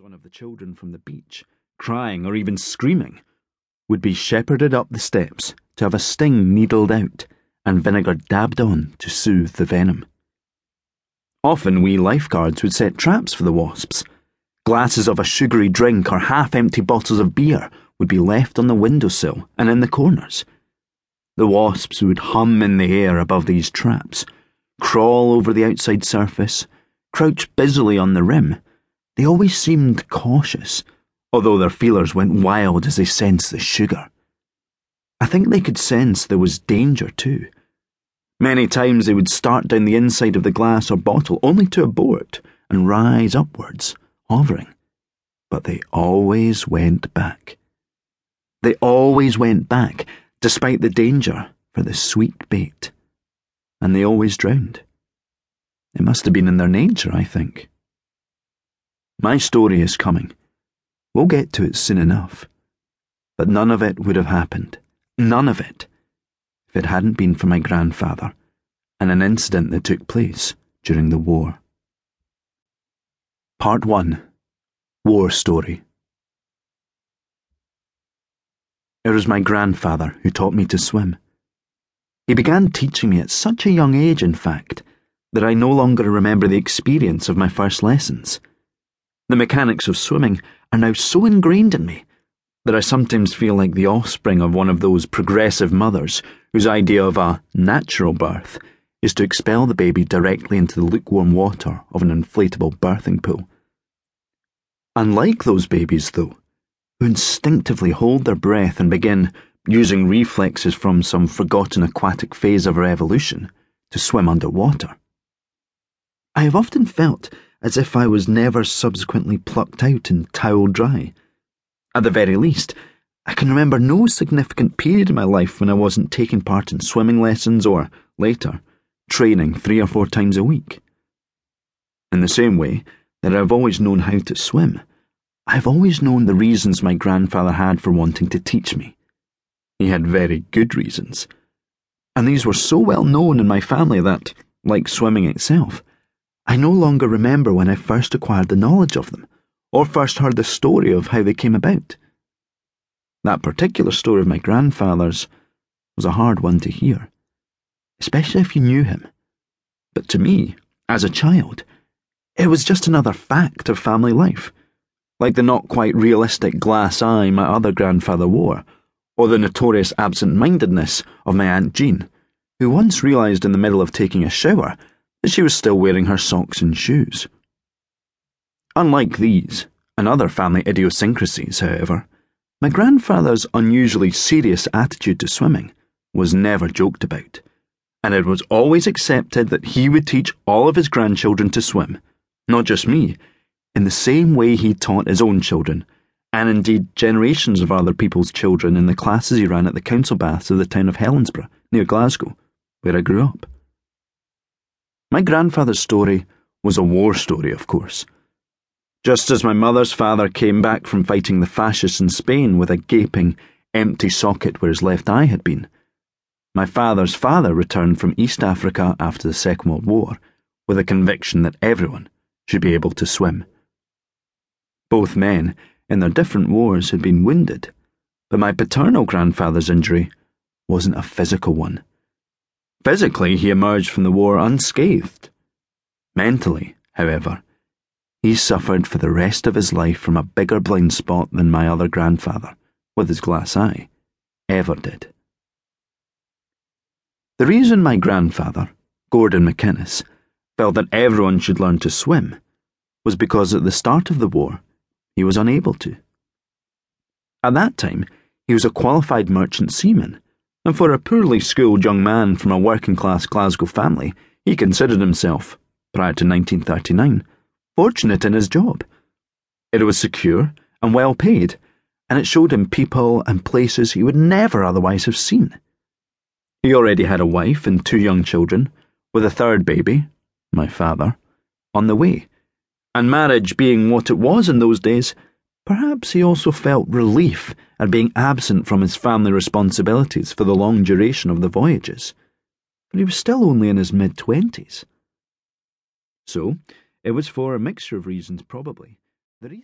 one of the children from the beach, crying or even screaming, would be shepherded up the steps to have a sting needled out and vinegar dabbed on to soothe the venom. Often we lifeguards would set traps for the wasps. Glasses of a sugary drink or half empty bottles of beer would be left on the windowsill and in the corners. The wasps would hum in the air above these traps, crawl over the outside surface, crouch busily on the rim they always seemed cautious, although their feelers went wild as they sensed the sugar. I think they could sense there was danger too. Many times they would start down the inside of the glass or bottle only to abort and rise upwards, hovering. But they always went back. They always went back, despite the danger, for the sweet bait. And they always drowned. It must have been in their nature, I think. My story is coming. We'll get to it soon enough. But none of it would have happened. None of it. If it hadn't been for my grandfather and an incident that took place during the war. Part 1 War Story It was my grandfather who taught me to swim. He began teaching me at such a young age, in fact, that I no longer remember the experience of my first lessons. The mechanics of swimming are now so ingrained in me that I sometimes feel like the offspring of one of those progressive mothers whose idea of a natural birth is to expel the baby directly into the lukewarm water of an inflatable birthing pool. Unlike those babies, though, who instinctively hold their breath and begin, using reflexes from some forgotten aquatic phase of our evolution, to swim underwater. I have often felt as if I was never subsequently plucked out and toweled dry. At the very least, I can remember no significant period in my life when I wasn't taking part in swimming lessons or, later, training three or four times a week. In the same way that I've always known how to swim, I've always known the reasons my grandfather had for wanting to teach me. He had very good reasons. And these were so well known in my family that, like swimming itself, I no longer remember when I first acquired the knowledge of them, or first heard the story of how they came about. That particular story of my grandfather's was a hard one to hear, especially if you knew him. But to me, as a child, it was just another fact of family life, like the not quite realistic glass eye my other grandfather wore, or the notorious absent mindedness of my Aunt Jean, who once realised in the middle of taking a shower that she was still wearing her socks and shoes. Unlike these and other family idiosyncrasies, however, my grandfather's unusually serious attitude to swimming was never joked about, and it was always accepted that he would teach all of his grandchildren to swim, not just me, in the same way he taught his own children, and indeed generations of other people's children in the classes he ran at the council baths of the town of Helensburgh, near Glasgow, where I grew up. My grandfather's story was a war story, of course. Just as my mother's father came back from fighting the fascists in Spain with a gaping, empty socket where his left eye had been, my father's father returned from East Africa after the Second World War with a conviction that everyone should be able to swim. Both men, in their different wars, had been wounded, but my paternal grandfather's injury wasn't a physical one. Physically, he emerged from the war unscathed. Mentally, however, he suffered for the rest of his life from a bigger blind spot than my other grandfather, with his glass eye, ever did. The reason my grandfather, Gordon McInnes, felt that everyone should learn to swim was because at the start of the war, he was unable to. At that time, he was a qualified merchant seaman and for a poorly schooled young man from a working class Glasgow family, he considered himself, prior to 1939, fortunate in his job. It was secure and well paid, and it showed him people and places he would never otherwise have seen. He already had a wife and two young children, with a third baby, my father, on the way, and marriage being what it was in those days, Perhaps he also felt relief at being absent from his family responsibilities for the long duration of the voyages, but he was still only in his mid twenties. So, it was for a mixture of reasons, probably, that he.